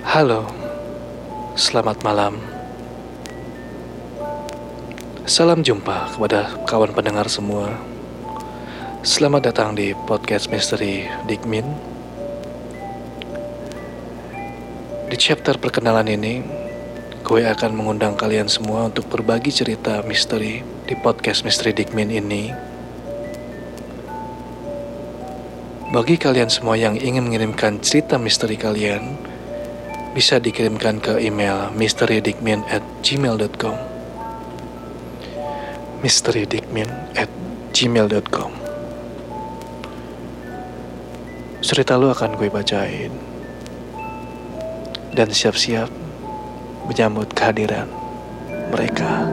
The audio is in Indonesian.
Halo, selamat malam. Salam jumpa kepada kawan pendengar semua. Selamat datang di podcast misteri Digmin. Di chapter perkenalan ini, gue akan mengundang kalian semua untuk berbagi cerita misteri di podcast misteri Digmin ini. Bagi kalian semua yang ingin mengirimkan cerita misteri kalian, bisa dikirimkan ke email mysterydikmin at gmail.com mysterydikmin at gmail.com Cerita lu akan gue bacain. Dan siap-siap menyambut kehadiran mereka